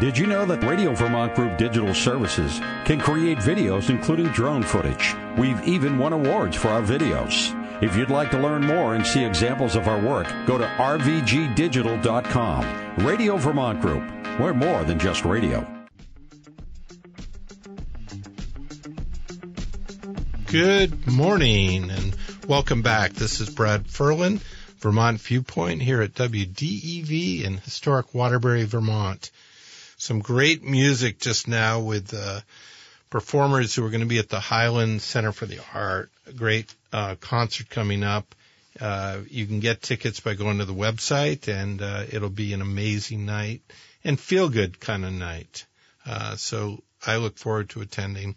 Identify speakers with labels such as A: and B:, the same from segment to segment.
A: Did you know that Radio Vermont Group Digital Services can create videos including drone footage? We've even won awards for our videos. If you'd like to learn more and see examples of our work, go to rvgdigital.com. Radio Vermont Group. We're more than just radio.
B: Good morning and welcome back. This is Brad Ferland, Vermont Viewpoint here at WDEV in historic Waterbury, Vermont some great music just now with uh, performers who are going to be at the Highland Center for the Art. A great uh, concert coming up. Uh, you can get tickets by going to the website, and uh, it'll be an amazing night and feel good kind of night. Uh, so I look forward to attending.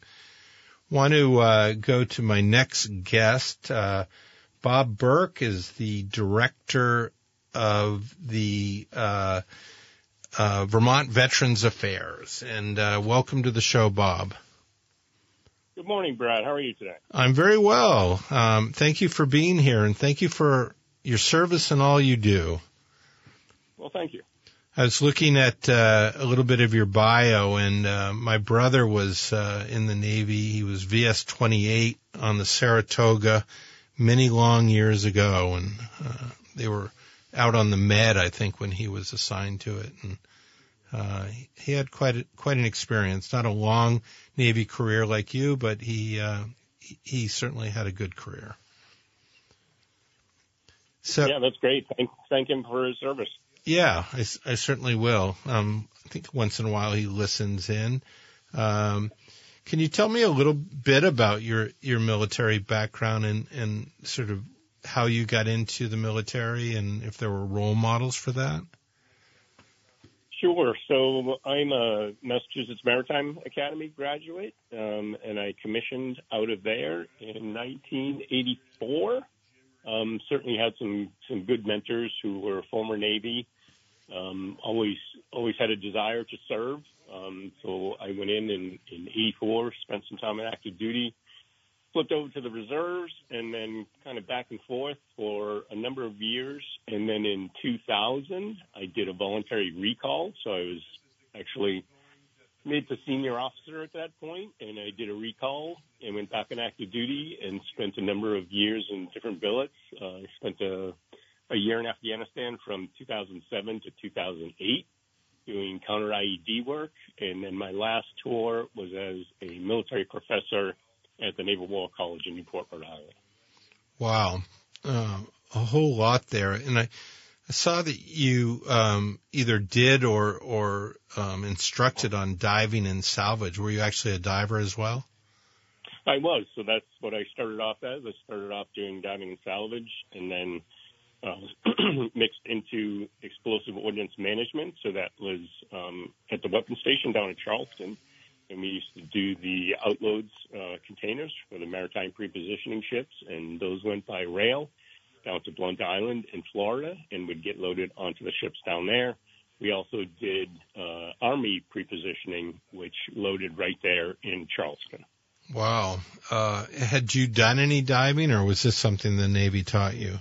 B: Want to uh, go to my next guest. Uh, Bob Burke is the director of the uh, Vermont Veterans Affairs. And uh, welcome to the show, Bob.
C: Good morning, Brad. How are you today?
B: I'm very well. Um, thank you for being here, and thank you for your service and all you do.
C: Well, thank you.
B: I was looking at uh, a little bit of your bio, and uh, my brother was uh, in the Navy. He was VS 28 on the Saratoga many long years ago, and uh, they were out on the Med, I think, when he was assigned to it, and uh, he had quite a, quite an experience. Not a long Navy career like you, but he uh, he, certainly had a good career.
C: So yeah, that's great. Thank thank him for his service.
B: Yeah, I, I certainly will. Um, I think once in a while he listens in. Um, can you tell me a little bit about your your military background and and sort of how you got into the military and if there were role models for that?
C: Sure. So I'm a Massachusetts Maritime Academy graduate, um, and I commissioned out of there in 1984. Um, certainly had some some good mentors who were former Navy. Um, always always had a desire to serve. Um, so I went in in, in 84, spent some time in active duty, flipped over to the reserves and then kind of back and forth for a number of years. And then in 2000, I did a voluntary recall. So I was actually made the senior officer at that point, and I did a recall and went back on active duty and spent a number of years in different billets. Uh, I spent a, a year in Afghanistan from 2007 to 2008 doing counter IED work, and then my last tour was as a military professor at the Naval War College in Newport, Rhode Island.
B: Wow, uh, a whole lot there, and I, I saw that you um, either did or or um, instructed on diving and salvage. Were you actually a diver as well?
C: I was. So that's what I started off as. I started off doing diving and salvage, and then uh, mixed into explosive ordnance management. So that was um, at the weapons station down in Charleston and we used to do the outloads uh, containers for the maritime prepositioning ships, and those went by rail down to Blount Island in Florida and would get loaded onto the ships down there. We also did uh, Army prepositioning, which loaded right there in Charleston.
B: Wow. Uh, had you done any diving, or was this something the Navy taught you?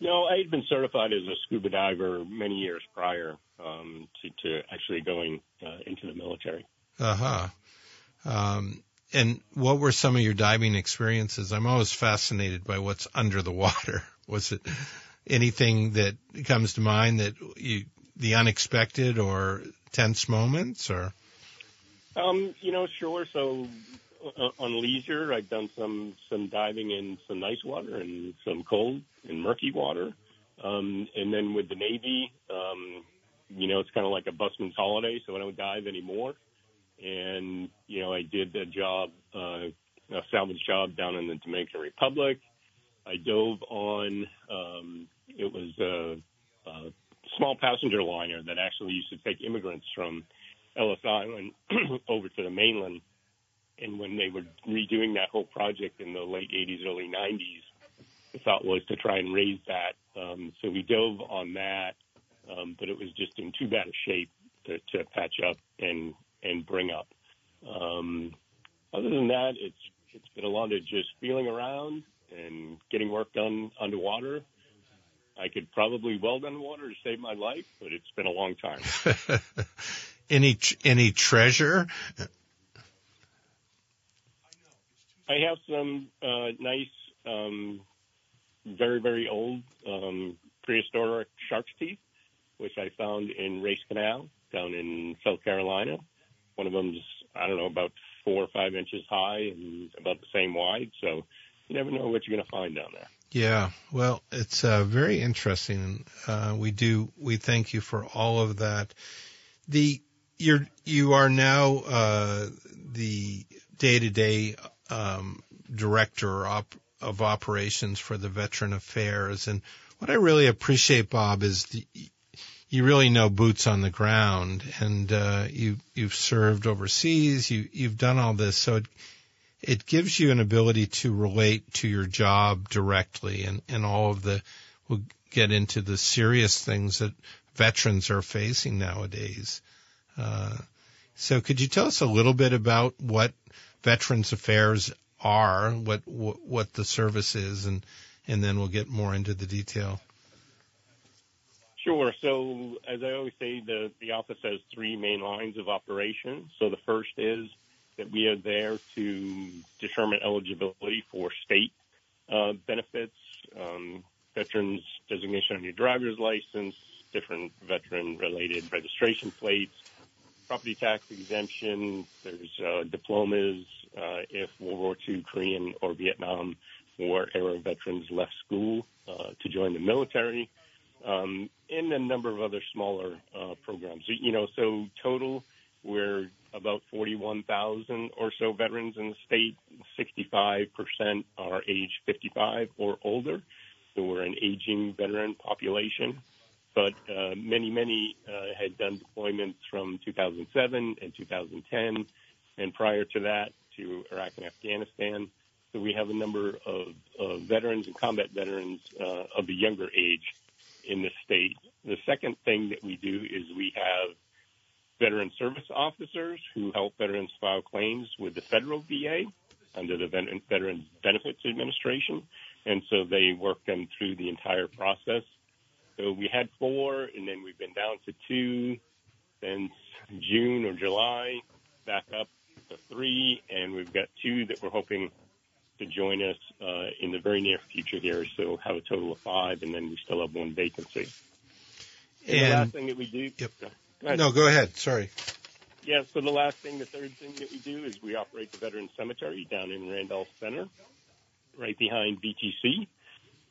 C: No, I had been certified as a scuba diver many years prior um, to, to actually going uh, into the military.
B: Uh huh. Um, and what were some of your diving experiences? I'm always fascinated by what's under the water. Was it anything that comes to mind that you, the unexpected or tense moments or?
C: Um, you know, sure. So uh, on leisure, I've done some, some diving in some nice water and some cold and murky water. Um, and then with the Navy, um, you know, it's kind of like a busman's holiday, so I don't dive anymore and you know I did a job, uh, a salvage job down in the Dominican Republic. I dove on. Um, it was a, a small passenger liner that actually used to take immigrants from Ellis Island over to the mainland. And when they were redoing that whole project in the late 80s, early 90s, the thought was to try and raise that. Um, so we dove on that, um, but it was just in too bad a shape to, to patch up and and bring up. Um, other than that, it's it's been a lot of just feeling around and getting work done underwater. I could probably weld underwater to save my life, but it's been a long time.
B: any any treasure?
C: I have some uh, nice, um, very very old um, prehistoric shark's teeth, which I found in Race Canal down in South Carolina. One of them's I don't know about four or five inches high and about the same wide. So you never know what you're going to find down there.
B: Yeah, well, it's uh, very interesting. Uh, we do we thank you for all of that. The you're you are now uh, the day to day director op, of operations for the Veteran Affairs, and what I really appreciate, Bob, is the, you really know boots on the ground, and uh, you you've served overseas. You you've done all this, so it it gives you an ability to relate to your job directly, and and all of the we'll get into the serious things that veterans are facing nowadays. Uh, so, could you tell us a little bit about what Veterans Affairs are, what what, what the service is, and and then we'll get more into the detail.
C: Sure. So as I always say, the, the office has three main lines of operation. So the first is that we are there to determine eligibility for state uh, benefits, um, veterans designation on your driver's license, different veteran related registration plates, property tax exemption. There's uh, diplomas uh, if World War II, Korean, or Vietnam War era veterans left school uh, to join the military um, and a number of other smaller uh, programs. You know, so total, we're about 41,000 or so veterans in the state. 65% are age 55 or older. So we're an aging veteran population. But uh, many, many uh, had done deployments from 2007 and 2010, and prior to that to Iraq and Afghanistan. So we have a number of, of veterans and combat veterans uh, of the younger age in the state. The second thing that we do is we have veteran service officers who help veterans file claims with the federal VA under the Veterans Benefits Administration. And so they work them through the entire process. So we had four, and then we've been down to two since June or July, back up to three, and we've got two that we're hoping to join us uh, in the very near future here. So have a total of five, and then we still have one vacancy. And, and the last thing that we do.
B: Yep. Go no, go ahead. Sorry.
C: Yeah. So the last thing, the third thing that we do is we operate the Veterans Cemetery down in Randolph Center, right behind VTC.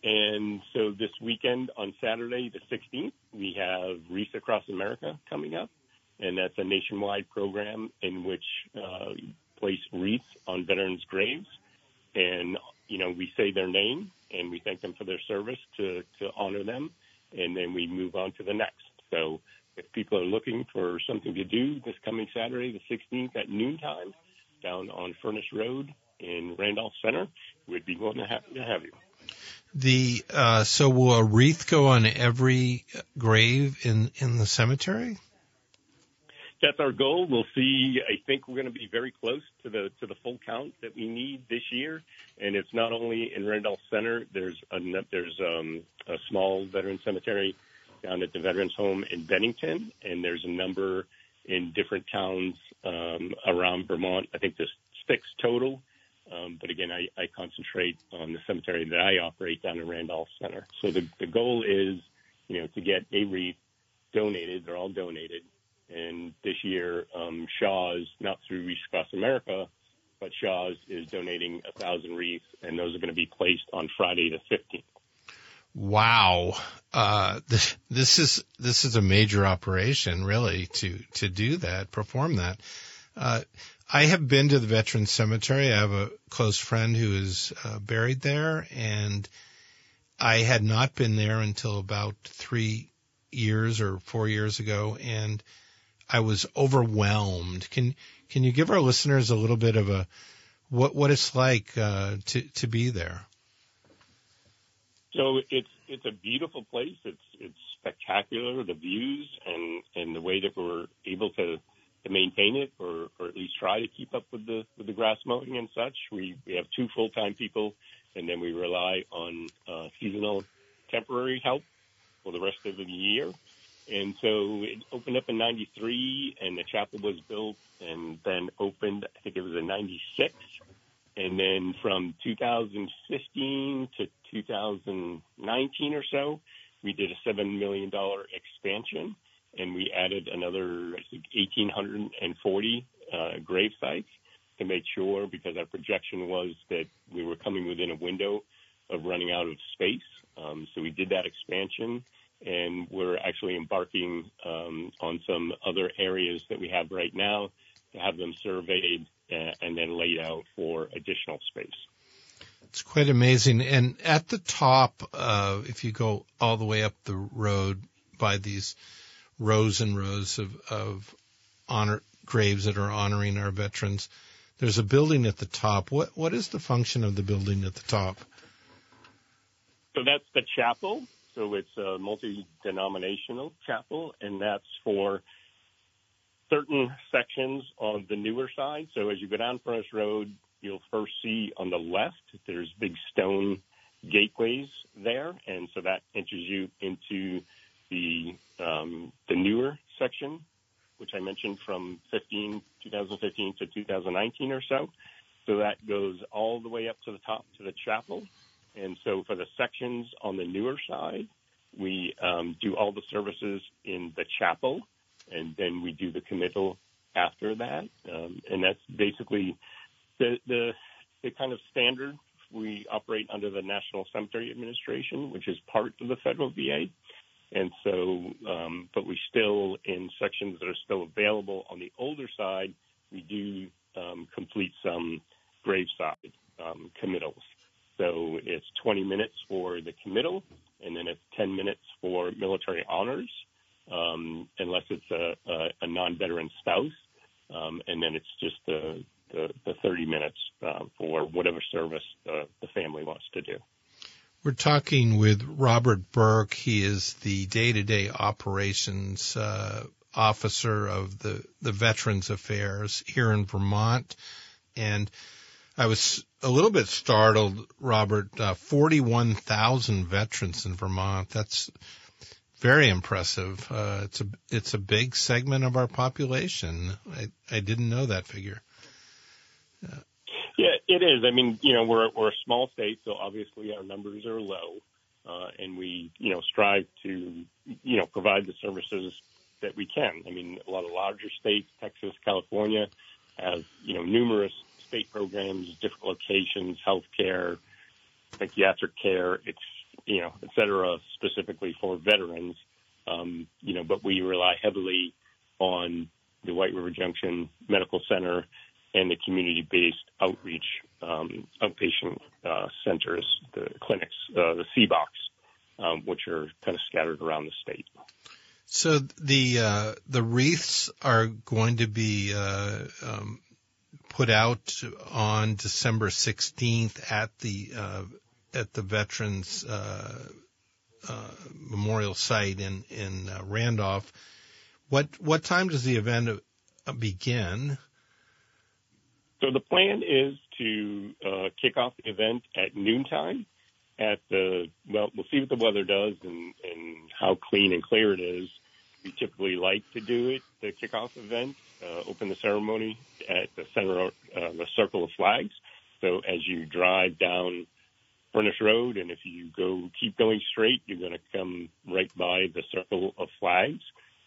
C: And so this weekend on Saturday, the 16th, we have Wreaths Across America coming up. And that's a nationwide program in which uh, place wreaths on veterans' graves and you know we say their name and we thank them for their service to to honor them, and then we move on to the next. So if people are looking for something to do this coming Saturday, the 16th at noontime, down on Furnace Road in Randolph Center, we'd be glad to have, to have you.
B: The uh, so will a wreath go on every grave in in the cemetery?
C: That's our goal. We'll see. I think we're going to be very close to the to the full count that we need this year, and it's not only in Randolph Center. There's a there's um, a small veteran cemetery down at the Veterans Home in Bennington, and there's a number in different towns um, around Vermont. I think there's six total, um, but again, I, I concentrate on the cemetery that I operate down in Randolph Center. So the the goal is, you know, to get a wreath donated. They're all donated and this year, um, Shaw's, not through Wreaths Across America, but Shaw's is donating a thousand wreaths, and those are going to be placed on Friday the 15th.
B: Wow, uh, this, this is this is a major operation, really, to to do that, perform that. Uh, I have been to the Veterans Cemetery. I have a close friend who is uh, buried there, and I had not been there until about three years or four years ago, and I was overwhelmed. Can can you give our listeners a little bit of a what what it's like uh, to to be there?
C: So it's it's a beautiful place. It's it's spectacular. The views and and the way that we're able to to maintain it, or or at least try to keep up with the with the grass mowing and such. We we have two full time people, and then we rely on uh, seasonal temporary help for the rest of the year. And so it opened up in 93 and the chapel was built and then opened. I think it was in '96, and then from 2015 to 2019 or so, we did a seven million dollar expansion, and we added another I think 1,840 uh, grave sites to make sure because our projection was that we were coming within a window of running out of space. Um, so we did that expansion and we're actually embarking um, on some other areas that we have right now to have them surveyed uh, and then laid out for additional space.
B: It's quite amazing. And at the top, uh, if you go all the way up the road by these rows and rows of, of honor graves that are honoring our veterans, there's a building at the top. What what is the function of the building at the top?
C: So that's the chapel. So it's a multi-denominational chapel, and that's for certain sections on the newer side. So as you go down Furnace Road, you'll first see on the left there's big stone gateways there, and so that enters you into the um, the newer section, which I mentioned from 15, 2015 to 2019 or so. So that goes all the way up to the top to the chapel. And so for the sections on the newer side, we um, do all the services in the chapel, and then we do the committal after that. Um, and that's basically the, the, the kind of standard. We operate under the National Cemetery Administration, which is part of the federal VA. And so, um, but we still, in sections that are still available on the older side, we do um, complete some graveside um, committals. So it's 20 minutes for the committal, and then it's 10 minutes for military honors, um, unless it's a, a, a, non-veteran spouse, um, and then it's just the, the, the 30 minutes uh, for whatever service uh, the family wants to do.
B: We're talking with Robert Burke. He is the day-to-day operations uh, officer of the the Veterans Affairs here in Vermont, and I was a little bit startled, Robert. Uh, Forty-one thousand veterans in Vermont. That's very impressive. Uh, it's a it's a big segment of our population. I I didn't know that figure.
C: Uh, yeah, it is. I mean, you know, we're we're a small state, so obviously our numbers are low, uh, and we you know strive to you know provide the services that we can. I mean, a lot of larger states, Texas, California, have you know numerous state programs, different locations, healthcare, psychiatric care, it's you know, et cetera, specifically for veterans. Um, you know, but we rely heavily on the White River Junction Medical Center and the community-based outreach um, outpatient uh, centers, the clinics, uh, the CBOCs, um, which are kind of scattered around the state.
B: So the uh, the wreaths are going to be uh, um, put out on December 16th at the uh, at the Veterans uh, uh, Memorial Site in in Randolph. What what time does the event begin?
C: So the plan is to uh, kick off the event at noontime. At the well, we'll see what the weather does and, and how clean and clear it is. We typically like to do it the kickoff event, uh, open the ceremony at the center of uh, the circle of flags. So as you drive down Furnace Road, and if you go keep going straight, you're going to come right by the circle of flags.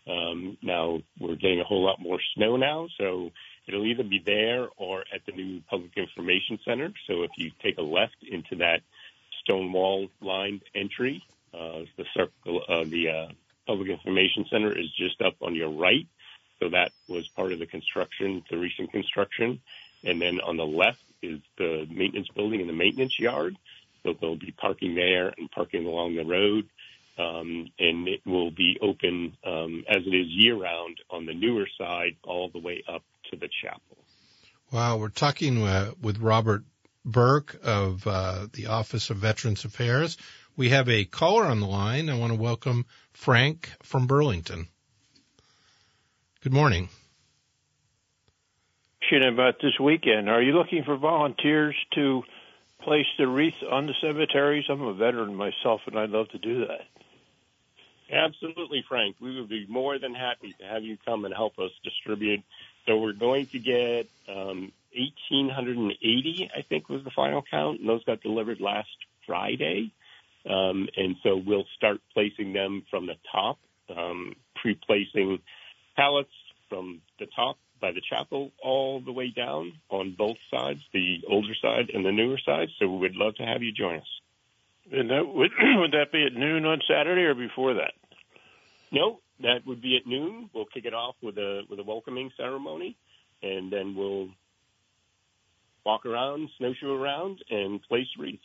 C: Um, now we're getting a whole lot more snow now, so It'll either be there or at the new Public Information Center. So if you take a left into that stone wall lined entry, uh, the circle, uh, the uh, Public Information Center is just up on your right. So that was part of the construction, the recent construction. And then on the left is the maintenance building and the maintenance yard. So they'll be parking there and parking along the road. Um, and it will be open um, as it is year round on the newer side all the way up to the chapel.
B: Wow, we're talking uh, with Robert Burke of uh, the Office of Veterans Affairs. We have a caller on the line. I want to welcome Frank from Burlington. Good morning.
D: About this weekend, are you looking for volunteers to place the wreath on the cemeteries? I'm a veteran myself, and I'd love to do that.
C: Absolutely, Frank. We would be more than happy to have you come and help us distribute. So we're going to get um, 1,880, I think was the final count, and those got delivered last Friday. Um, and so we'll start placing them from the top, um, pre-placing pallets from the top by the chapel all the way down on both sides, the older side and the newer side. So we would love to have you join us.
D: And that would would that be at noon on Saturday or before that?
C: No, that would be at noon. We'll kick it off with a with a welcoming ceremony, and then we'll walk around, snowshoe around, and place wreaths.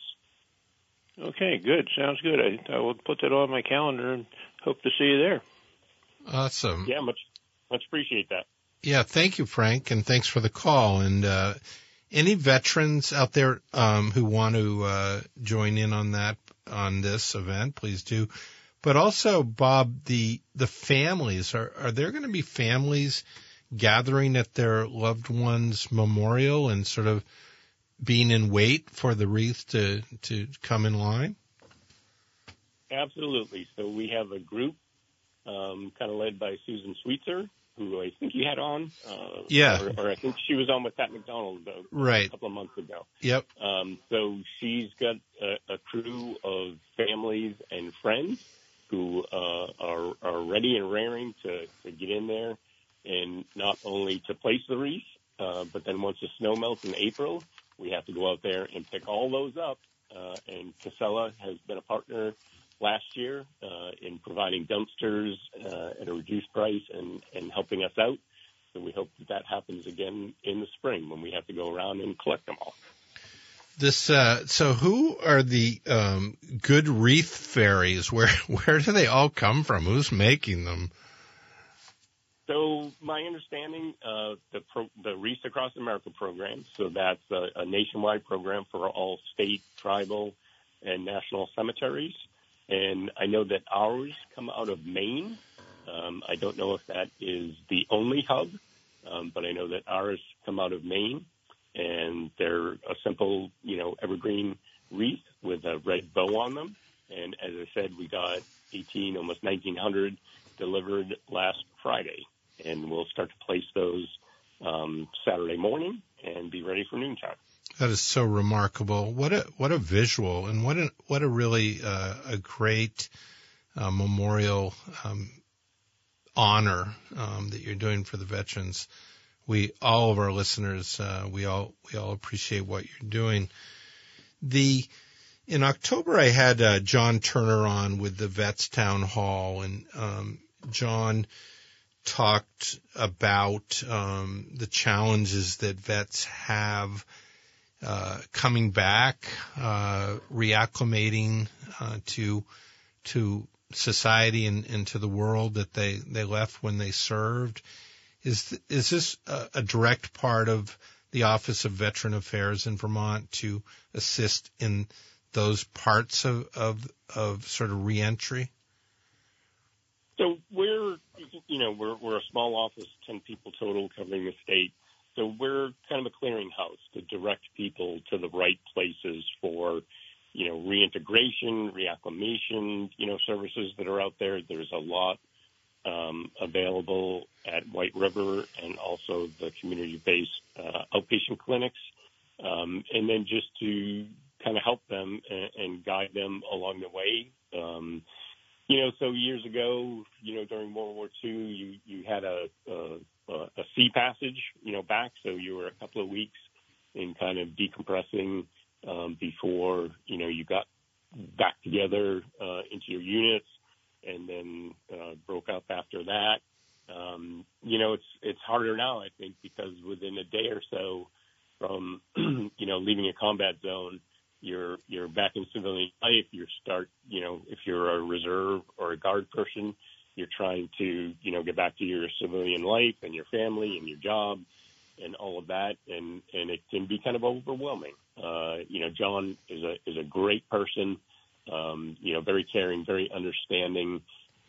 D: Okay, good. Sounds good. I, I will put that on my calendar and hope to see you there.
B: Awesome.
C: Yeah, much much appreciate that.
B: Yeah, thank you, Frank, and thanks for the call. And uh, any veterans out there um, who want to uh, join in on that on this event, please do. But also, Bob, the the families are are there going to be families gathering at their loved one's memorial and sort of being in wait for the wreath to to come in line?
C: Absolutely. So we have a group, um, kind of led by Susan Sweetser, who I think you had on. Uh,
B: Yeah.
C: Or, or I think she was on with Pat McDonald uh,
B: Right.
C: a couple of months ago.
B: Yep.
C: Um, so she's got a, a crew of families and friends who uh, are, are ready and raring to, to get in there and not only to place the wreath, uh, but then once the snow melts in April, we have to go out there and pick all those up. Uh, and Casella has been a partner last year uh, in providing dumpsters uh, at a reduced price and, and helping us out. So we hope that that happens again in the spring when we have to go around and collect them all.
B: This uh, so who are the um, good wreath fairies? Where where do they all come from? Who's making them?
C: So my understanding, uh, the pro, the Wreaths Across America program. So that's a, a nationwide program for all state, tribal, and national cemeteries. And I know that ours come out of Maine. Um, I don't know if that is the only hub, um, but I know that ours come out of Maine, and they're a simple, you know, evergreen wreath with a red bow on them. And as I said, we got 18, almost 1900 delivered last Friday, and we'll start to place those um, Saturday morning and be ready for noontime.
B: That is so remarkable. What a what a visual, and what a what a really uh, a great uh, memorial um, honor um, that you're doing for the veterans. We all of our listeners, uh, we all we all appreciate what you're doing. The in October, I had uh, John Turner on with the Vets Town Hall, and um, John talked about um, the challenges that vets have uh, coming back, uh, reacclimating uh, to to society and, and to the world that they, they left when they served. Is th- is this a, a direct part of the Office of Veteran Affairs in Vermont to assist in those parts of of, of sort of reentry?
C: So we're, you know, we're, we're a small office, 10 people total covering the state. So we're kind of a clearinghouse to direct people to the right places for, you know, reintegration, reacclimation, you know, services that are out there. There's a lot um, available at White River and also the community-based uh, outpatient clinics. Um, and then just to kind of help them and, and guide them along the way. Um, you know, so years ago, you know, during World War II, you you had a a, a sea passage, you know, back. So you were a couple of weeks in kind of decompressing um, before you know you got back together uh, into your units, and then uh, broke up after that. Um, you know, it's it's harder now, I think, because within a day or so from you know leaving a combat zone you're you're back in civilian life. You start, you know, if you're a reserve or a guard person, you're trying to, you know, get back to your civilian life and your family and your job and all of that, and and it can be kind of overwhelming. Uh, you know, John is a is a great person, um, you know, very caring, very understanding,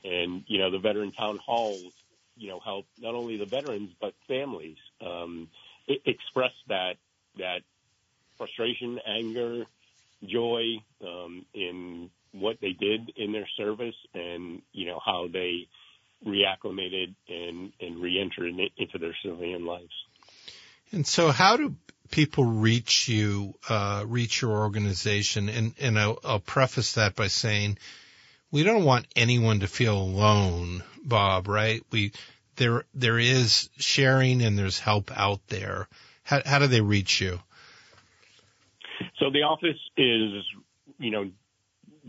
C: and you know, the veteran town halls, you know, help not only the veterans but families um, express that that frustration, anger, joy um, in what they did in their service and you know how they reacclimated and and re-entered into their civilian lives.
B: And so, how do people reach you, uh, reach your organization? And and I'll, I'll preface that by saying we don't want anyone to feel alone, Bob. Right? We there there is sharing and there's help out there. How how do they reach you?
C: So the office is, you know,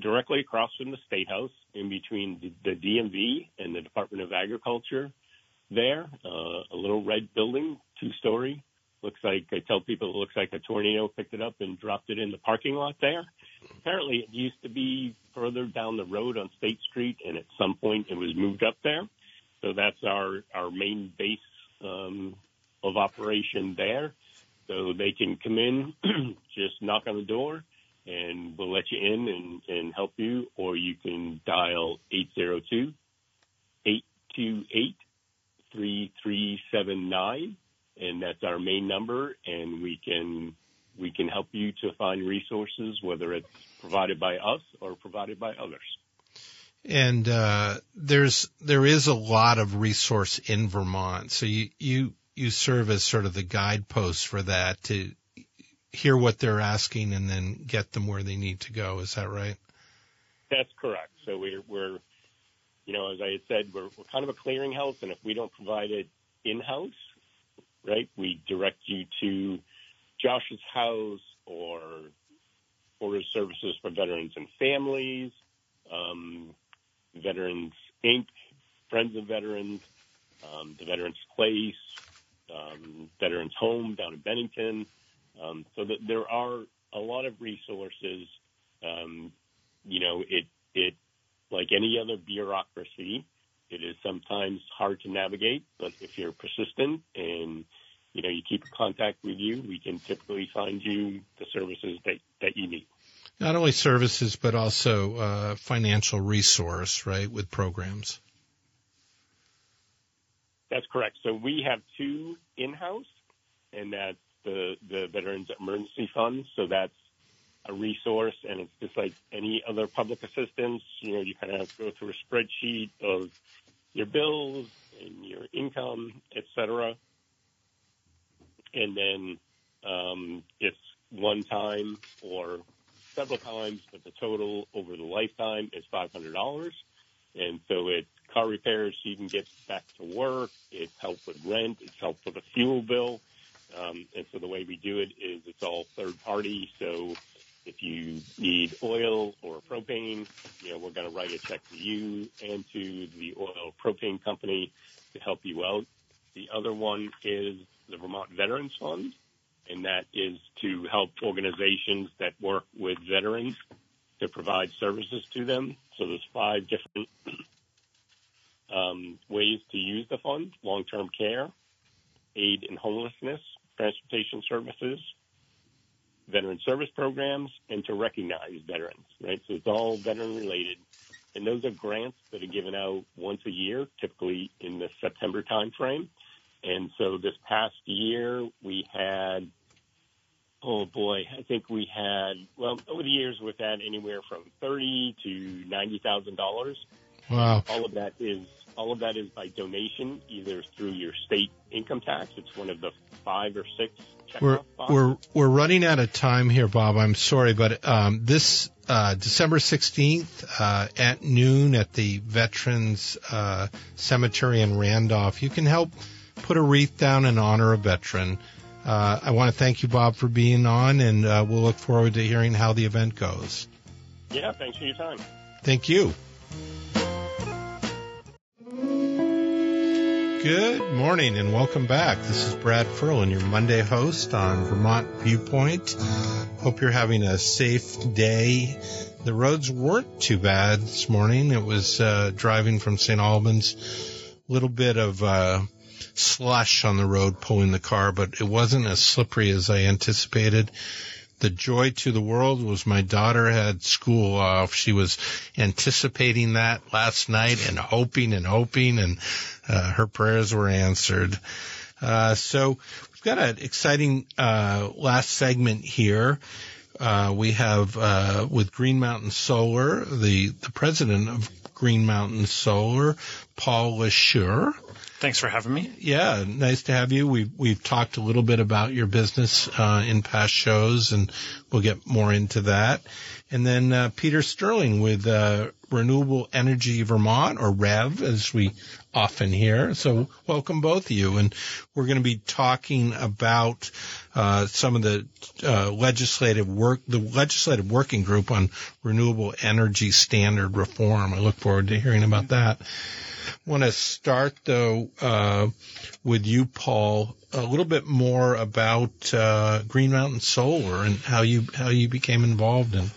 C: directly across from the State House, in between the, DMV and the Department of Agriculture. There, uh, a little red building, two story. Looks like I tell people it looks like a tornado picked it up and dropped it in the parking lot there. Apparently, it used to be further down the road on State Street, and at some point it was moved up there. So that's our our main base um, of operation there. So they can come in, just knock on the door, and we'll let you in and, and help you, or you can dial 802 828 3379 and that's our main number and we can we can help you to find resources whether it's provided by us or provided by others.
B: And uh, there's there is a lot of resource in Vermont. So you you you serve as sort of the guideposts for that to hear what they're asking and then get them where they need to go. Is that right?
C: That's correct. So we're, we're you know, as I had said, we're, we're kind of a clearinghouse, and if we don't provide it in-house, right, we direct you to Josh's house or Order Services for Veterans and Families, um, Veterans Inc., Friends of Veterans, um, the Veterans Place, um, Veterans Home down in Bennington. Um, so that there are a lot of resources. Um, you know, it it like any other bureaucracy, it is sometimes hard to navigate. But if you're persistent and you know you keep in contact with you, we can typically find you the services that that you need.
B: Not only services, but also uh, financial resource, right, with programs.
C: That's correct. So we have two in-house, and that's the, the Veterans Emergency Fund. So that's a resource, and it's just like any other public assistance. You know, you kind of go through a spreadsheet of your bills and your income, et cetera. And then um, it's one time or several times, but the total over the lifetime is $500. And so it's car repairs so you can get back to work. It's help with rent. It's help with a fuel bill. Um, and so the way we do it is it's all third party. So if you need oil or propane, you know, we're going to write a check to you and to the oil propane company to help you out. The other one is the Vermont Veterans Fund, and that is to help organizations that work with veterans to provide services to them. So there's five different um, ways to use the fund: long-term care, aid in homelessness, transportation services, veteran service programs, and to recognize veterans, right? So it's all veteran related. And those are grants that are given out once a year, typically in the September timeframe. And so this past year we had, oh boy, I think we had, well, over the years we've had anywhere from thirty to ninety thousand dollars.
B: Wow.
C: All of that is all of that is by donation, either through your state income tax. It's one of the five or six.
B: We're we're we're running out of time here, Bob. I'm sorry, but um, this uh, December 16th uh, at noon at the Veterans uh, Cemetery in Randolph, you can help put a wreath down and honor of a veteran. Uh, I want to thank you, Bob, for being on, and uh, we'll look forward to hearing how the event goes.
C: Yeah, thanks for your time.
B: Thank you. Good morning and welcome back. This is Brad Ferland, your Monday host on Vermont Viewpoint. Hope you're having a safe day. The roads weren't too bad this morning. It was uh, driving from St. Albans, a little bit of uh, slush on the road pulling the car, but it wasn't as slippery as I anticipated the joy to the world was my daughter had school off. She was anticipating that last night and hoping and hoping, and uh, her prayers were answered. Uh, so we've got an exciting uh, last segment here. uh, we have uh, with Green Mountain Solar, the, the president of Green Mountain Solar, Paul Lesure.
E: Thanks for having me.
B: Yeah, nice to have you. We've we've talked a little bit about your business uh, in past shows, and we'll get more into that. And then uh, Peter Sterling with uh, Renewable Energy Vermont, or REV, as we often hear. So welcome both of you, and we're going to be talking about uh, some of the uh, legislative work, the legislative working group on renewable energy standard reform. I look forward to hearing about that want to start though uh, with you, Paul, a little bit more about uh, Green Mountain Solar and how you how you became involved in.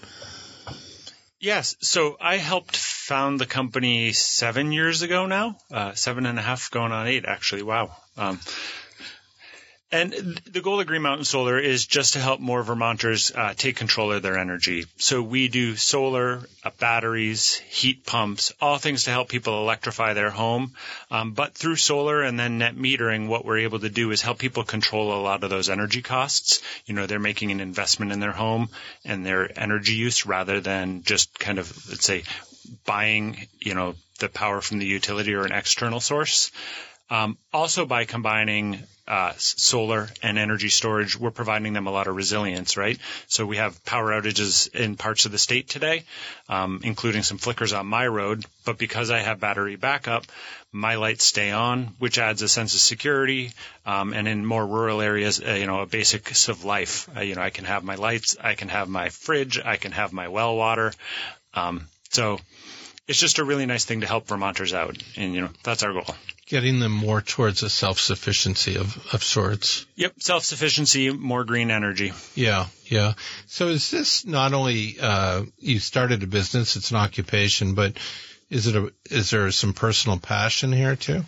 E: Yes, so I helped found the company seven years ago now, uh, seven and a half, going on eight actually. Wow. Um, and the goal of Green Mountain Solar is just to help more Vermonters uh, take control of their energy. So we do solar, uh, batteries, heat pumps, all things to help people electrify their home. Um, but through solar and then net metering, what we're able to do is help people control a lot of those energy costs. You know, they're making an investment in their home and their energy use rather than just kind of, let's say, buying, you know, the power from the utility or an external source. Um, also, by combining uh, solar and energy storage, we're providing them a lot of resilience, right? So we have power outages in parts of the state today, um, including some flickers on my road. But because I have battery backup, my lights stay on, which adds a sense of security. Um, and in more rural areas, uh, you know, a basics of life. Uh, you know, I can have my lights, I can have my fridge, I can have my well water. Um, so it's just a really nice thing to help Vermonters out, and you know, that's our goal
B: getting them more towards a self-sufficiency of, of sorts.
E: Yep, self-sufficiency, more green energy.
B: Yeah, yeah. So is this not only uh, you started a business, it's an occupation, but is it a is there some personal passion here too?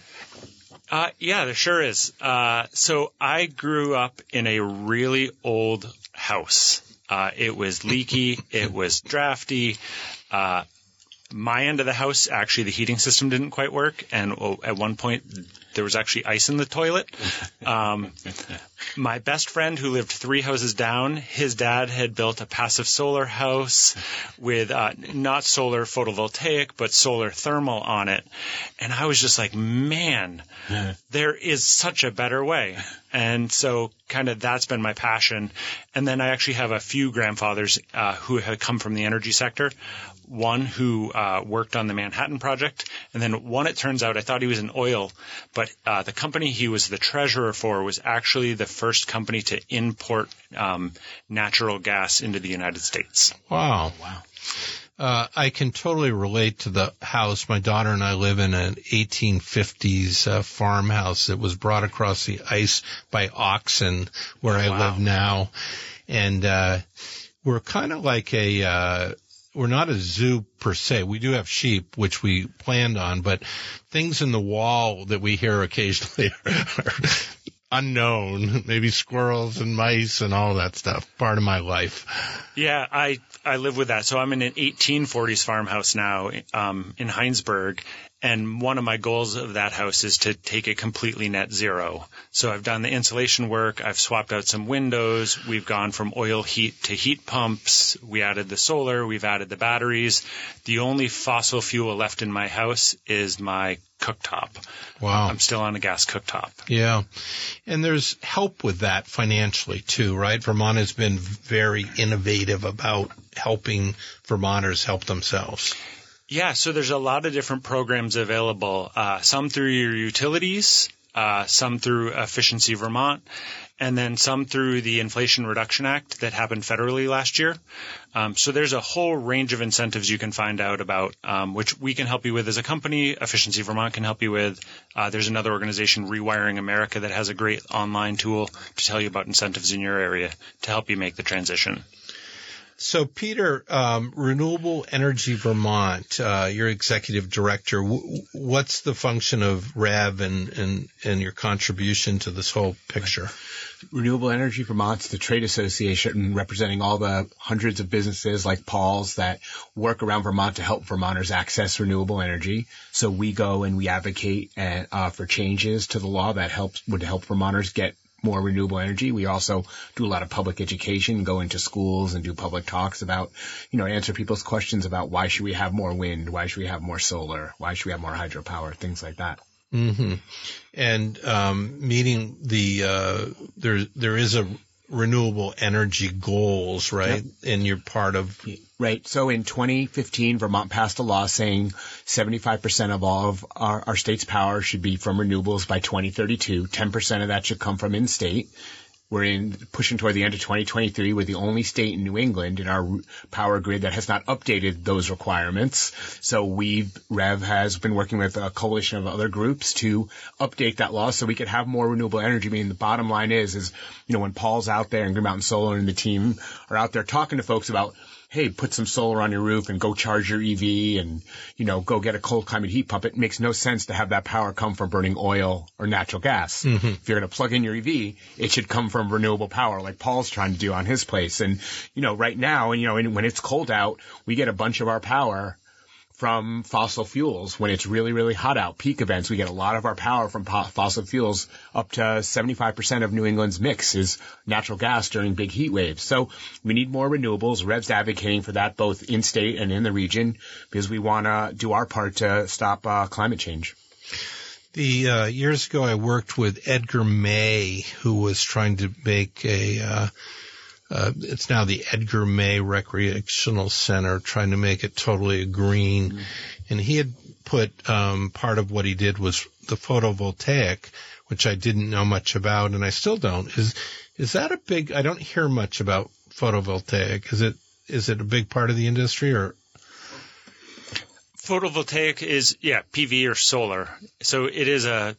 E: Uh, yeah, there sure is. Uh, so I grew up in a really old house. Uh, it was leaky. it was drafty. My end of the house, actually, the heating system didn't quite work, and oh, at one point there was actually ice in the toilet. Um, my best friend, who lived three houses down, his dad had built a passive solar house with uh, not solar photovoltaic, but solar thermal on it, and I was just like, man, there is such a better way. And so, kind of, that's been my passion. And then I actually have a few grandfathers uh, who had come from the energy sector one who uh, worked on the Manhattan Project, and then one, it turns out, I thought he was in oil, but uh, the company he was the treasurer for was actually the first company to import um, natural gas into the United States.
B: Wow. Wow. Uh, I can totally relate to the house. My daughter and I live in an 1850s uh, farmhouse that was brought across the ice by oxen where I wow. live now. And, uh, we're kind of like a, uh, we're not a zoo per se. We do have sheep, which we planned on, but things in the wall that we hear occasionally are unknown. Maybe squirrels and mice and all that stuff. Part of my life.
E: Yeah, I I live with that. So I'm in an 1840s farmhouse now um, in Hinesburg, and one of my goals of that house is to take it completely net zero. So I've done the insulation work. I've swapped out some windows. We've gone from oil heat to heat pumps. We added the solar. We've added the batteries. The only fossil fuel left in my house is my cooktop.
B: Wow.
E: I'm still on a gas cooktop.
B: Yeah. And there's help with that financially too, right? Vermont has been very innovative about helping Vermonters help themselves.
E: Yeah, so there's a lot of different programs available. Uh, some through your utilities, uh, some through Efficiency Vermont, and then some through the Inflation Reduction Act that happened federally last year. Um, so there's a whole range of incentives you can find out about, um, which we can help you with as a company. Efficiency Vermont can help you with. Uh, there's another organization, Rewiring America, that has a great online tool to tell you about incentives in your area to help you make the transition.
B: So, Peter, um, Renewable Energy Vermont, uh, your executive director, w- what's the function of REV and, and, and your contribution to this whole picture?
F: Renewable Energy Vermont's the trade association representing all the hundreds of businesses like Paul's that work around Vermont to help Vermonters access renewable energy. So we go and we advocate and, uh, for changes to the law that helps would help Vermonters get more renewable energy. We also do a lot of public education, go into schools and do public talks about, you know, answer people's questions about why should we have more wind? Why should we have more solar? Why should we have more hydropower? Things like that.
B: hmm And um, meeting the uh, there there is a renewable energy goals, right? And you're part of
F: Right. So in 2015, Vermont passed a law saying 75% of all of our, our state's power should be from renewables by 2032. 10% of that should come from in-state. We're in pushing toward the end of 2023. We're the only state in New England in our power grid that has not updated those requirements. So we've, Rev has been working with a coalition of other groups to update that law so we could have more renewable energy. I mean, the bottom line is, is, you know, when Paul's out there and Green Mountain Solar and the team are out there talking to folks about hey, put some solar on your roof and go charge your EV and, you know, go get a cold climate heat pump. It makes no sense to have that power come from burning oil or natural gas. Mm-hmm. If you're going to plug in your EV, it should come from renewable power like Paul's trying to do on his place. And, you know, right now, and, you know, and when it's cold out, we get a bunch of our power from fossil fuels when it's really, really hot out. Peak events, we get a lot of our power from po- fossil fuels. Up to 75% of New England's mix is natural gas during big heat waves. So we need more renewables. Rev's advocating for that both in state and in the region because we want to do our part to stop uh, climate change.
B: The uh, years ago, I worked with Edgar May, who was trying to make a. Uh, uh, it's now the Edgar May Recreational Center, trying to make it totally green, and he had put um, part of what he did was the photovoltaic, which I didn't know much about, and I still don't. Is is that a big? I don't hear much about photovoltaic. Is it is it a big part of the industry or?
E: Photovoltaic is yeah PV or solar. So it is a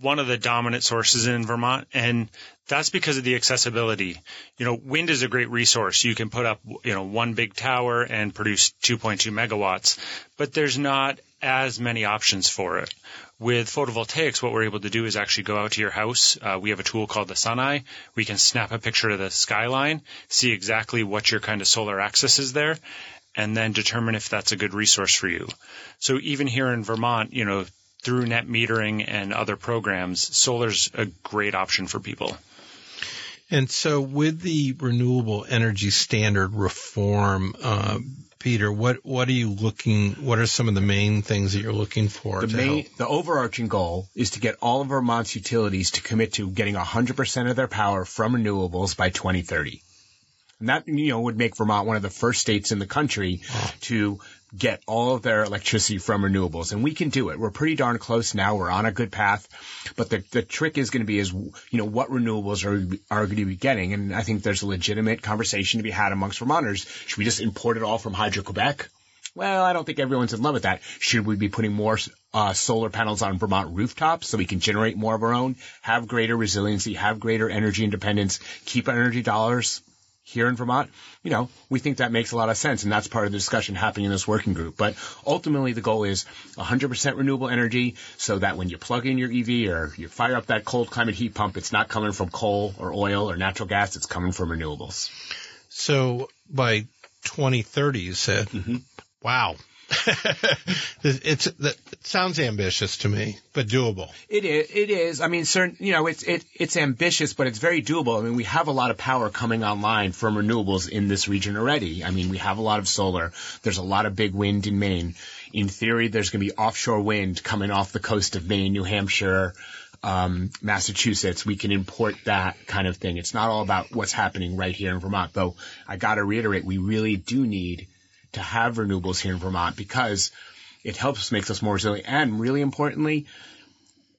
E: one of the dominant sources in Vermont, and that's because of the accessibility. You know, wind is a great resource. You can put up you know one big tower and produce 2.2 megawatts, but there's not as many options for it. With photovoltaics, what we're able to do is actually go out to your house. Uh, we have a tool called the Sun Eye. We can snap a picture of the skyline, see exactly what your kind of solar axis is there, and then determine if that's a good resource for you. So even here in Vermont, you know, through net metering and other programs, solar's a great option for people.
B: And so, with the renewable energy standard reform, uh, Peter, what what are you looking? What are some of the main things that you're looking for?
F: The
B: to
F: main,
B: help?
F: the overarching goal is to get all of Vermont's utilities to commit to getting 100% of their power from renewables by 2030. And that, you know, would make Vermont one of the first states in the country to get all of their electricity from renewables. And we can do it. We're pretty darn close now. We're on a good path. But the, the trick is going to be is, you know, what renewables are, are going to be getting. And I think there's a legitimate conversation to be had amongst Vermonters. Should we just import it all from Hydro-Quebec? Well, I don't think everyone's in love with that. Should we be putting more uh, solar panels on Vermont rooftops so we can generate more of our own, have greater resiliency, have greater energy independence, keep our energy dollars here in Vermont? You know, we think that makes a lot of sense, and that's part of the discussion happening in this working group. But ultimately, the goal is 100% renewable energy so that when you plug in your EV or you fire up that cold climate heat pump, it's not coming from coal or oil or natural gas, it's coming from renewables.
B: So by 2030, you said,
F: Mm-hmm.
B: wow. it's that it sounds ambitious to me, but doable.
F: It is. It is. I mean, certain. You know, it's it it's ambitious, but it's very doable. I mean, we have a lot of power coming online from renewables in this region already. I mean, we have a lot of solar. There's a lot of big wind in Maine. In theory, there's going to be offshore wind coming off the coast of Maine, New Hampshire, um, Massachusetts. We can import that kind of thing. It's not all about what's happening right here in Vermont, though. I got to reiterate, we really do need to have renewables here in Vermont because it helps make us more resilient. And really importantly,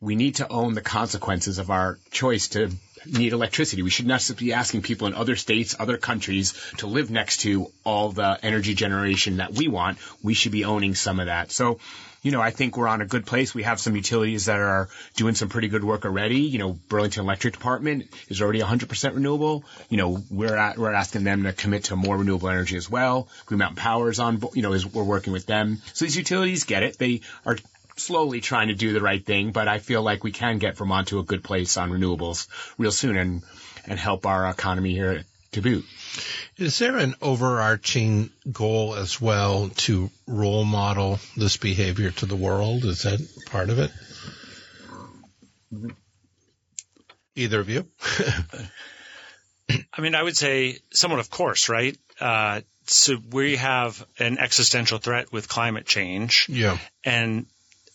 F: we need to own the consequences of our choice to need electricity. We should not be asking people in other states, other countries to live next to all the energy generation that we want. We should be owning some of that. So, you know, I think we're on a good place. We have some utilities that are doing some pretty good work already. You know, Burlington Electric Department is already 100% renewable. You know, we're at, we're asking them to commit to more renewable energy as well. Green Mountain Power is on, you know, is we're working with them. So these utilities get it. They are slowly trying to do the right thing, but I feel like we can get Vermont to a good place on renewables real soon and and help our economy here boot.
B: Is there an overarching goal as well to role model this behavior to the world? Is that part of it? Either of you?
E: I mean, I would say somewhat of course, right? Uh, so we have an existential threat with climate change.
B: Yeah.
E: And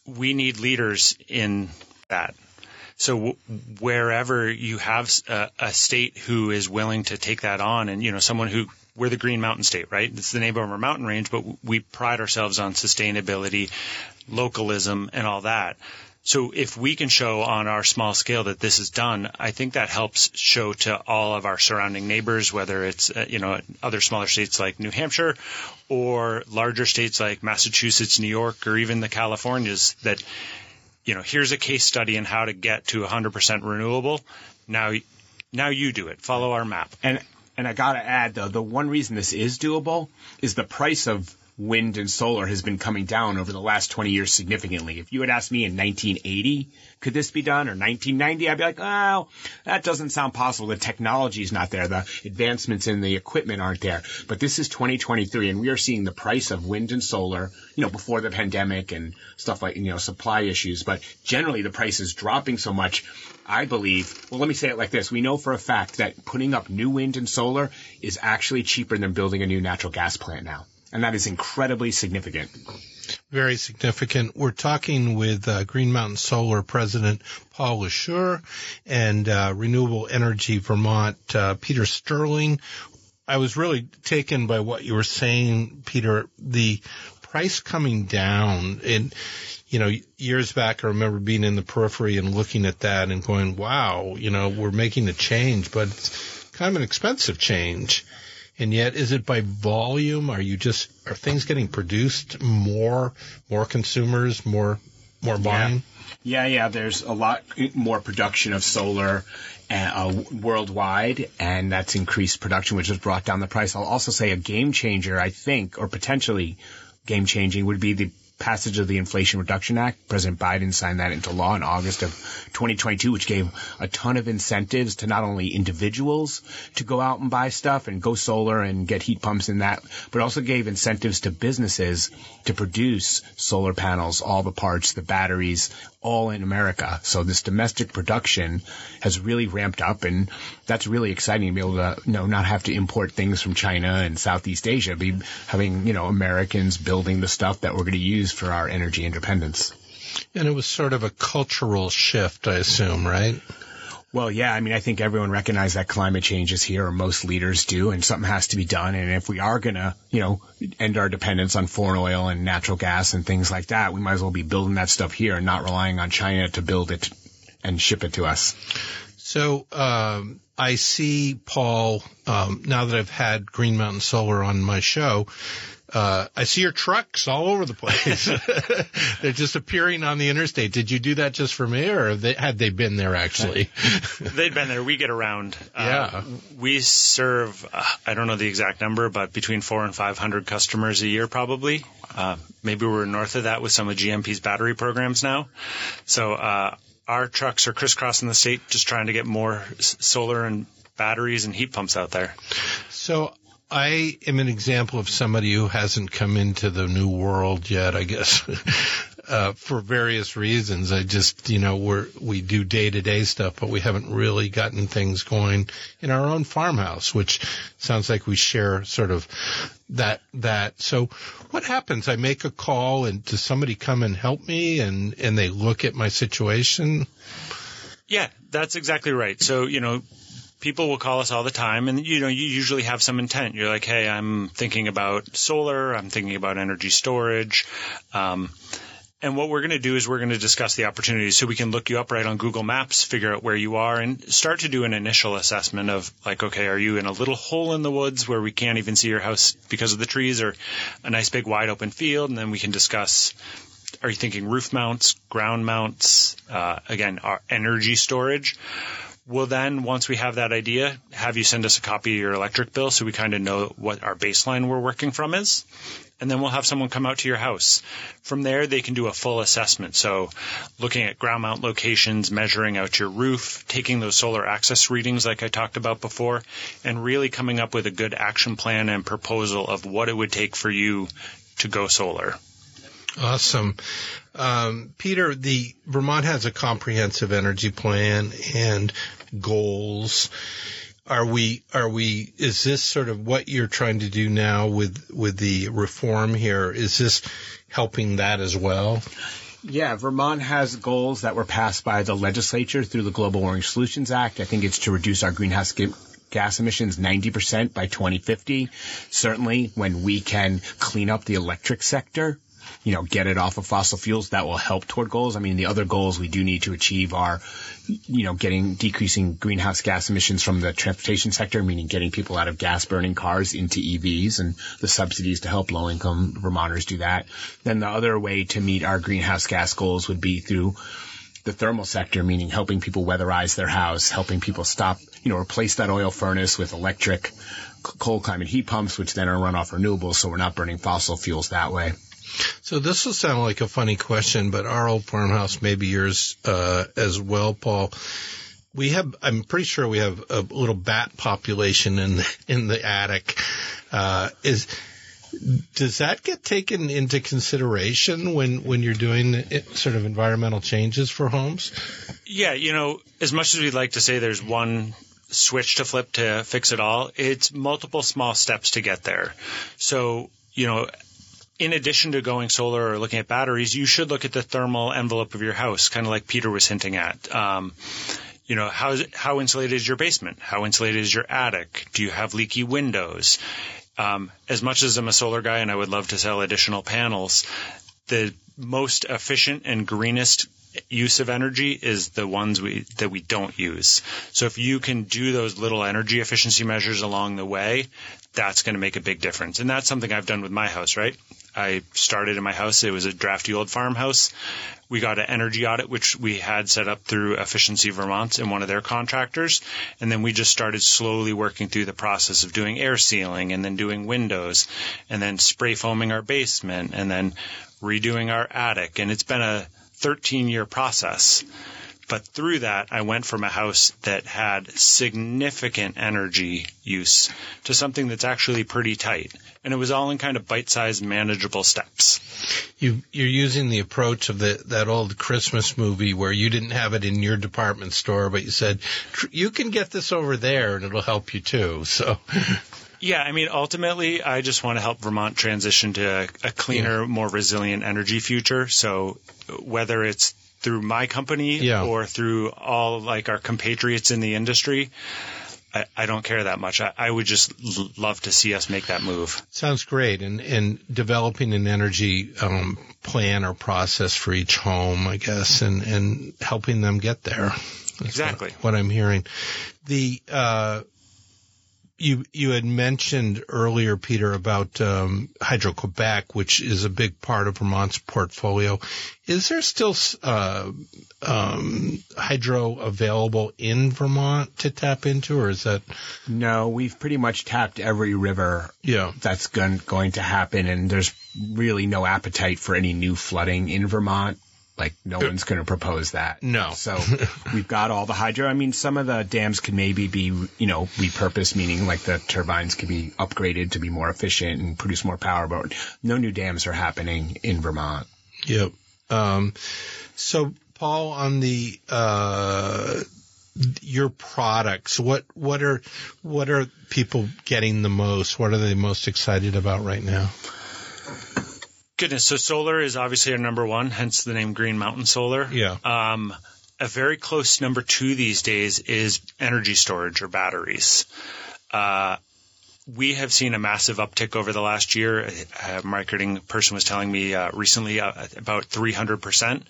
E: we need leaders in that. So wherever you have a, a, state who is willing to take that on, and you know, someone who we're the Green Mountain State, right? It's the name of our mountain range, but we pride ourselves on sustainability, localism, and all that. So if we can show on our small scale that this is done, I think that helps show to all of our surrounding neighbors, whether it's uh, you know other smaller states like New Hampshire or larger states like Massachusetts, New York, or even the Californias that you know here's a case study in how to get to 100% renewable. Now now you do it. Follow our map.
F: And and I got to add though, the one reason this is doable is the price of wind and solar has been coming down over the last 20 years significantly. If you had asked me in 1980, could this be done, or 1990, I'd be like, oh, that doesn't sound possible. The technology is not there. The advancements in the equipment aren't there. But this is 2023, and we are seeing the price of wind and solar, you know, before the pandemic and stuff like, you know, supply issues. But generally, the price is dropping so much. I believe, well, let me say it like this. We know for a fact that putting up new wind and solar is actually cheaper than building a new natural gas plant now and that is incredibly significant.
B: Very significant. We're talking with uh, Green Mountain Solar President Paul Lesure and uh, Renewable Energy Vermont uh, Peter Sterling. I was really taken by what you were saying, Peter. The price coming down and you know, years back, I remember being in the periphery and looking at that and going, wow, you know, we're making a change, but it's kind of an expensive change. And yet, is it by volume? Are you just are things getting produced more, more consumers, more, more buying?
F: Yeah, yeah. yeah there's a lot more production of solar uh, worldwide, and that's increased production, which has brought down the price. I'll also say a game changer, I think, or potentially game changing, would be the passage of the Inflation Reduction Act. President Biden signed that into law in August of 2022, which gave a ton of incentives to not only individuals to go out and buy stuff and go solar and get heat pumps in that, but also gave incentives to businesses to produce solar panels, all the parts, the batteries, all in America. So this domestic production has really ramped up and that's really exciting to be able to, you know, not have to import things from China and Southeast Asia, be having, you know, Americans building the stuff that we're going to use for our energy independence.
B: And it was sort of a cultural shift, I assume, right?
F: Well, yeah, I mean, I think everyone recognizes that climate change is here, or most leaders do, and something has to be done. And if we are going to, you know, end our dependence on foreign oil and natural gas and things like that, we might as well be building that stuff here and not relying on China to build it and ship it to us.
B: So, um, I see, Paul, um, now that I've had Green Mountain Solar on my show, uh, I see your trucks all over the place. They're just appearing on the interstate. Did you do that just for me, or they, had they been there actually?
E: They'd been there. We get around.
B: Uh, yeah.
E: We serve. Uh, I don't know the exact number, but between four and five hundred customers a year, probably. Uh, maybe we're north of that with some of GMP's battery programs now. So uh, our trucks are crisscrossing the state, just trying to get more solar and batteries and heat pumps out there.
B: So I am an example of somebody who hasn't come into the new world yet, I guess, uh, for various reasons. I just, you know, we're, we do day to day stuff, but we haven't really gotten things going in our own farmhouse, which sounds like we share sort of that, that. So what happens? I make a call and does somebody come and help me and, and they look at my situation?
E: Yeah, that's exactly right. So, you know, people will call us all the time and you know you usually have some intent you're like hey i'm thinking about solar i'm thinking about energy storage um, and what we're going to do is we're going to discuss the opportunities so we can look you up right on Google Maps, figure out where you are, and start to do an initial assessment of like, okay, are you in a little hole in the woods where we can't even see your house because of the trees, or a nice big wide open field? And then we can discuss are you thinking roof mounts, ground mounts, uh, again, our energy storage? We'll then, once we have that idea, have you send us a copy of your electric bill so we kind of know what our baseline we're working from is. And then we'll have someone come out to your house. From there, they can do a full assessment. So looking at ground mount locations, measuring out your roof, taking those solar access readings like I talked about before, and really coming up with a good action plan and proposal of what it would take for you to go solar.
B: Awesome. Um, Peter, the Vermont has a comprehensive energy plan and goals. Are we, are we, is this sort of what you're trying to do now with, with the reform here? Is this helping that as well?
F: Yeah, Vermont has goals that were passed by the legislature through the Global Warming Solutions Act. I think it's to reduce our greenhouse gas emissions 90% by 2050. Certainly when we can clean up the electric sector, you know, get it off of fossil fuels, that will help toward goals. I mean, the other goals we do need to achieve are, you know, getting decreasing greenhouse gas emissions from the transportation sector, meaning getting people out of gas burning cars into EVs and the subsidies to help low income Vermonters do that. Then the other way to meet our greenhouse gas goals would be through the thermal sector, meaning helping people weatherize their house, helping people stop, you know, replace that oil furnace with electric cold climate heat pumps, which then are run off renewables. So we're not burning fossil fuels that way.
B: So this will sound like a funny question, but our old farmhouse, maybe yours uh, as well, Paul. We have, I'm pretty sure we have a little bat population in the, in the attic. Uh, is does that get taken into consideration when when you're doing sort of environmental changes for homes?
E: Yeah, you know, as much as we'd like to say there's one switch to flip to fix it all, it's multiple small steps to get there. So, you know, in addition to going solar or looking at batteries, you should look at the thermal envelope of your house, kind of like Peter was hinting at. Um, you know, how, how insulated is your basement? How insulated is your attic? Do you have leaky windows? Um, as much as I'm a solar guy and I would love to sell additional panels, the most efficient and greenest use of energy is the ones we that we don't use. So if you can do those little energy efficiency measures along the way, that's going to make a big difference. And that's something I've done with my house, right? I started in my house. It was a drafty old farmhouse. We got an energy audit, which we had set up through Efficiency Vermont and one of their contractors. And then we just started slowly working through the process of doing air sealing and then doing windows and then spray foaming our basement and then redoing our attic. And it's been a 13 year process. But through that, I went from a house that had significant energy use to something that's actually pretty tight. And it was all in kind of bite-sized, manageable steps.
B: You, you're using the approach of the, that old Christmas movie where you didn't have it in your department store, but you said, you can get this over there and it'll help you too. So.
E: Yeah, I mean, ultimately, I just want to help Vermont transition to a, cleaner, yeah. more resilient energy future. So whether it's through my company yeah. or through all like our compatriots in the industry. I, I don't care that much. I, I would just l- love to see us make that move.
B: Sounds great. And, and developing an energy um, plan or process for each home, I guess, and, and helping them get there.
E: That's exactly.
B: What, what, I'm hearing. The, uh, you you had mentioned earlier, Peter, about um, Hydro Quebec, which is a big part of Vermont's portfolio. Is there still uh, um, hydro available in Vermont to tap into, or is that?
F: No, we've pretty much tapped every river.
B: Yeah,
F: that's going going to happen, and there's really no appetite for any new flooding in Vermont. Like no uh, one's going to propose that.
B: No.
F: So we've got all the hydro. I mean, some of the dams can maybe be, you know, repurposed, meaning like the turbines can be upgraded to be more efficient and produce more power, but no new dams are happening in Vermont.
B: Yep. Um, so Paul, on the, uh, your products, what, what are, what are people getting the most? What are they most excited about right now?
E: Goodness. So solar is obviously our number one, hence the name Green Mountain Solar.
B: Yeah.
E: Um, a very close number two these days is energy storage or batteries. Uh, we have seen a massive uptick over the last year. A marketing person was telling me uh, recently uh, about 300%.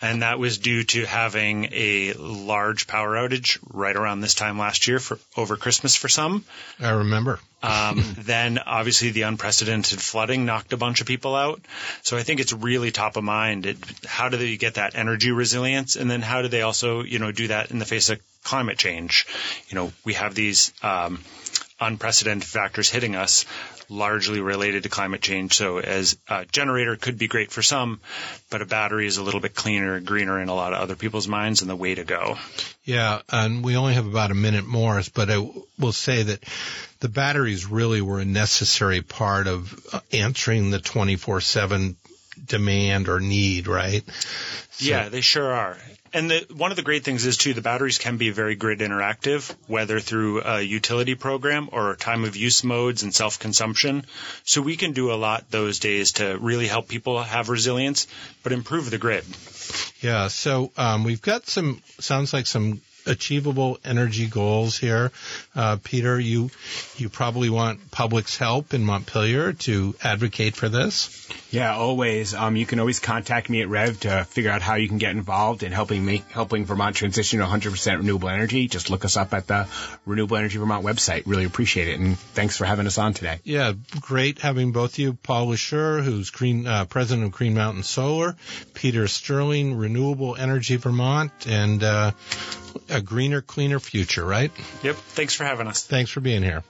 E: And that was due to having a large power outage right around this time last year for over Christmas for some.
B: I remember.
E: Um, then obviously the unprecedented flooding knocked a bunch of people out. So I think it's really top of mind. It, how do they get that energy resilience? And then how do they also, you know, do that in the face of climate change? You know, we have these, um, unprecedented factors hitting us largely related to climate change. So as a generator could be great for some, but a battery is a little bit cleaner, and greener in a lot of other people's minds and the way to go.
B: Yeah. And we only have about a minute more, but I will say that the batteries really were a necessary part of answering the 24 seven demand or need, right?
E: So, yeah, they sure are. And the, one of the great things is too, the batteries can be very grid interactive, whether through a utility program or time of use modes and self consumption. So we can do a lot those days to really help people have resilience, but improve the grid.
B: Yeah. So um, we've got some sounds like some achievable energy goals here. Uh, Peter, you you probably want public's help in Montpelier to advocate for this.
F: Yeah, always. Um, you can always contact me at Rev to figure out how you can get involved in helping me helping Vermont transition to 100% renewable energy. Just look us up at the Renewable Energy Vermont website. Really appreciate it, and thanks for having us on today.
B: Yeah, great having both of you. Paul Lesure, who's Green uh, president of Green Mountain Solar, Peter Sterling, Renewable Energy Vermont, and uh, a greener, cleaner future, right?
E: Yep. Thanks for having us.
B: Thanks for being here.